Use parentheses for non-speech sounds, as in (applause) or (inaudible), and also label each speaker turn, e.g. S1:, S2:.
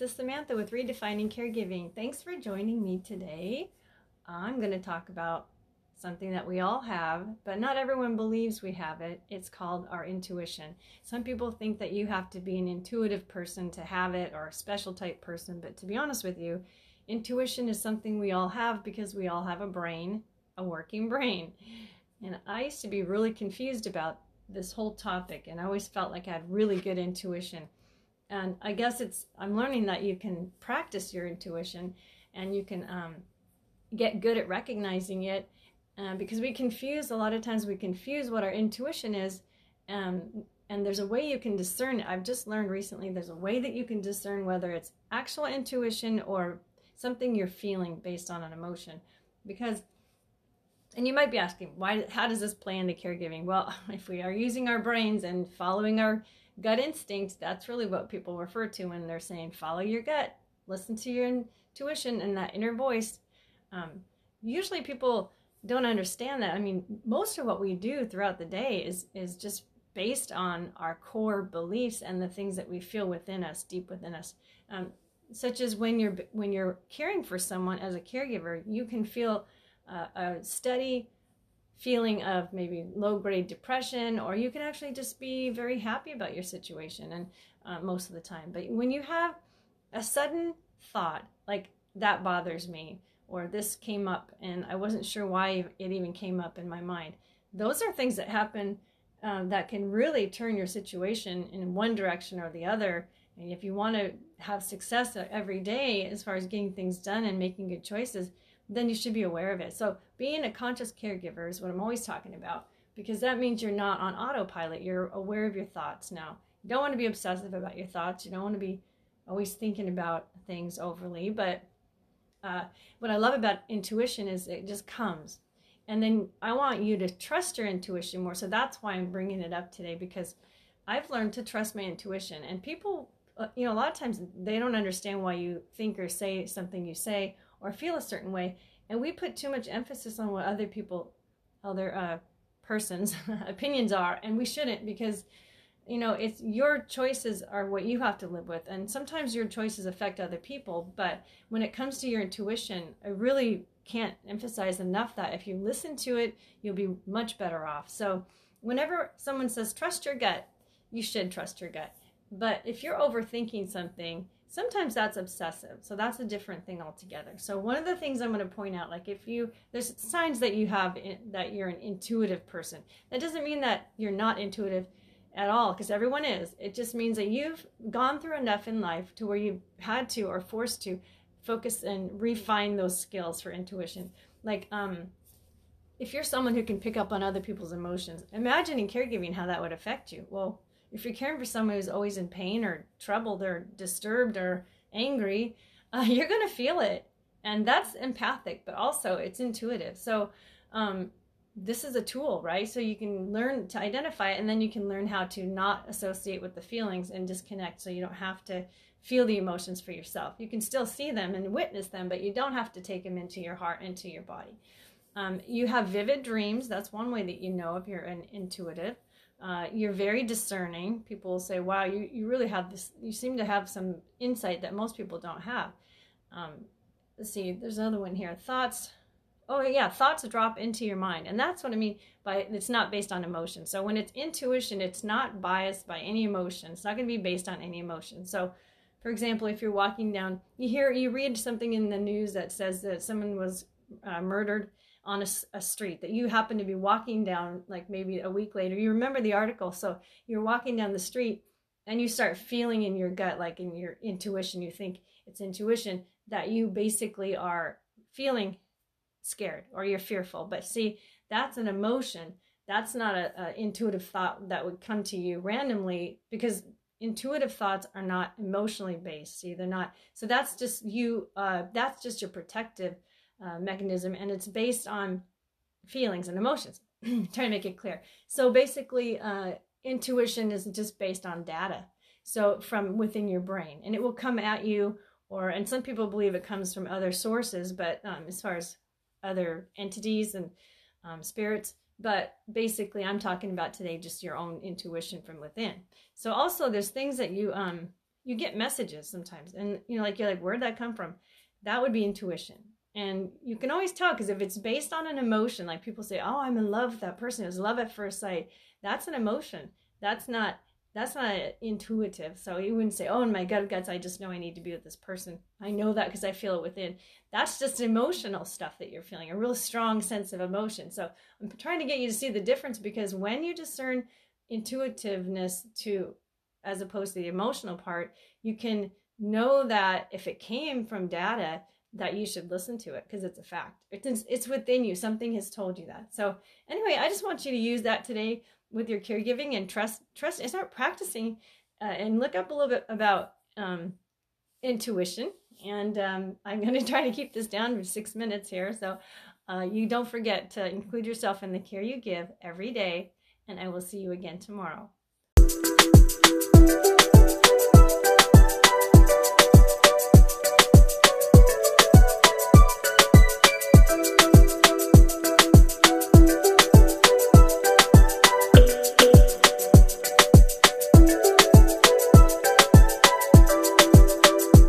S1: this is Samantha with Redefining Caregiving. Thanks for joining me today. I'm going to talk about something that we all have, but not everyone believes we have it. It's called our intuition. Some people think that you have to be an intuitive person to have it or a special type person, but to be honest with you, intuition is something we all have because we all have a brain, a working brain. And I used to be really confused about this whole topic, and I always felt like I had really good intuition. And I guess it's, I'm learning that you can practice your intuition and you can um, get good at recognizing it uh, because we confuse, a lot of times we confuse what our intuition is. Um, and there's a way you can discern. I've just learned recently there's a way that you can discern whether it's actual intuition or something you're feeling based on an emotion. Because and you might be asking, why how does this play into caregiving? Well, (laughs) if we are using our brains and following our gut instinct, that's really what people refer to when they're saying follow your gut, listen to your intuition and that inner voice. Um, usually people don't understand that. I mean, most of what we do throughout the day is is just based on our core beliefs and the things that we feel within us, deep within us. Um, such as when you're when you're caring for someone as a caregiver, you can feel uh, a steady feeling of maybe low grade depression, or you can actually just be very happy about your situation, and uh, most of the time. But when you have a sudden thought, like that bothers me, or this came up and I wasn't sure why it even came up in my mind, those are things that happen um, that can really turn your situation in one direction or the other. And if you want to have success every day as far as getting things done and making good choices, then you should be aware of it. So being a conscious caregiver is what I'm always talking about because that means you're not on autopilot. You're aware of your thoughts now. You don't want to be obsessive about your thoughts. You don't want to be always thinking about things overly. But uh, what I love about intuition is it just comes. And then I want you to trust your intuition more. So that's why I'm bringing it up today because I've learned to trust my intuition. And people, uh, you know, a lot of times they don't understand why you think or say something you say or feel a certain way. And we put too much emphasis on what other people, other uh, persons' (laughs) opinions are, and we shouldn't because, you know, it's your choices are what you have to live with. And sometimes your choices affect other people. But when it comes to your intuition, I really can't emphasize enough that if you listen to it, you'll be much better off. So whenever someone says, trust your gut, you should trust your gut. But if you're overthinking something, sometimes that's obsessive. So that's a different thing altogether. So one of the things i'm going to point out like if you there's signs that you have in, that you're an intuitive person. That doesn't mean that you're not intuitive at all because everyone is. It just means that you've gone through enough in life to where you've had to or forced to focus and refine those skills for intuition. Like um if you're someone who can pick up on other people's emotions imagine in caregiving how that would affect you. Well if you're caring for someone who's always in pain or troubled or disturbed or angry, (laughs) uh, you're going to feel it. And that's empathic, but also it's intuitive. So, um, this is a tool, right? So you can learn to identify it and then you can learn how to not associate with the feelings and disconnect so you don't have to feel the emotions for yourself. You can still see them and witness them, but you don't have to take them into your heart, into your body. Um, you have vivid dreams. That's one way that you know if you're an intuitive. Uh, you're very discerning. People will say, wow, you, you really have this, you seem to have some insight that most people don't have. Um, let's see, there's another one here. Thoughts. Oh, yeah, thoughts drop into your mind. And that's what I mean by it's not based on emotion. So when it's intuition, it's not biased by any emotion. It's not going to be based on any emotion. So, for example, if you're walking down, you hear, you read something in the news that says that someone was uh, murdered on a, a, street that you happen to be walking down like maybe a week later. You remember the article so you're walking down the street and you start feeling in your gut like in your intuition you think it's intuition that you basically are feeling scared or you're fearful. But see that's an emotion. That's not a, a intuitive thought that would come to you randomly because intuitive thoughts are not emotionally based see they're not so that's just you uh, that's just your protective uh, mechanism and it's based on feelings and emotions. (clears throat) trying to make it clear. So basically, uh, intuition is just based on data. So from within your brain, and it will come at you, or and some people believe it comes from other sources, but um, as far as other entities and um, spirits, but basically, I'm talking about today just your own intuition from within. So also, there's things that you um you get messages sometimes and you know like you're like where'd that come from that would be intuition and you can always tell because if it's based on an emotion like people say oh i'm in love with that person it was love at first sight. That's an emotion. That's not that's not intuitive. So you wouldn't say oh in my gut guts i just know i need to be with this person. I know that because i feel it within. That's just emotional stuff that you're feeling a real strong sense of emotion. So i'm trying to get you to see the difference because when you discern intuitiveness to as opposed to the emotional part you can know that if it came from data that you should listen to it because it's a fact. It's it's within you. Something has told you that. So anyway i just want you to use that today with your caregiving and trust trust and start practicing uh, and look up a little bit about um, intuition. And um, i'm (laughs) going to try to keep this down for six minutes here. So uh, you don't forget to include yourself in the care you give every day. And i will see you again tomorrow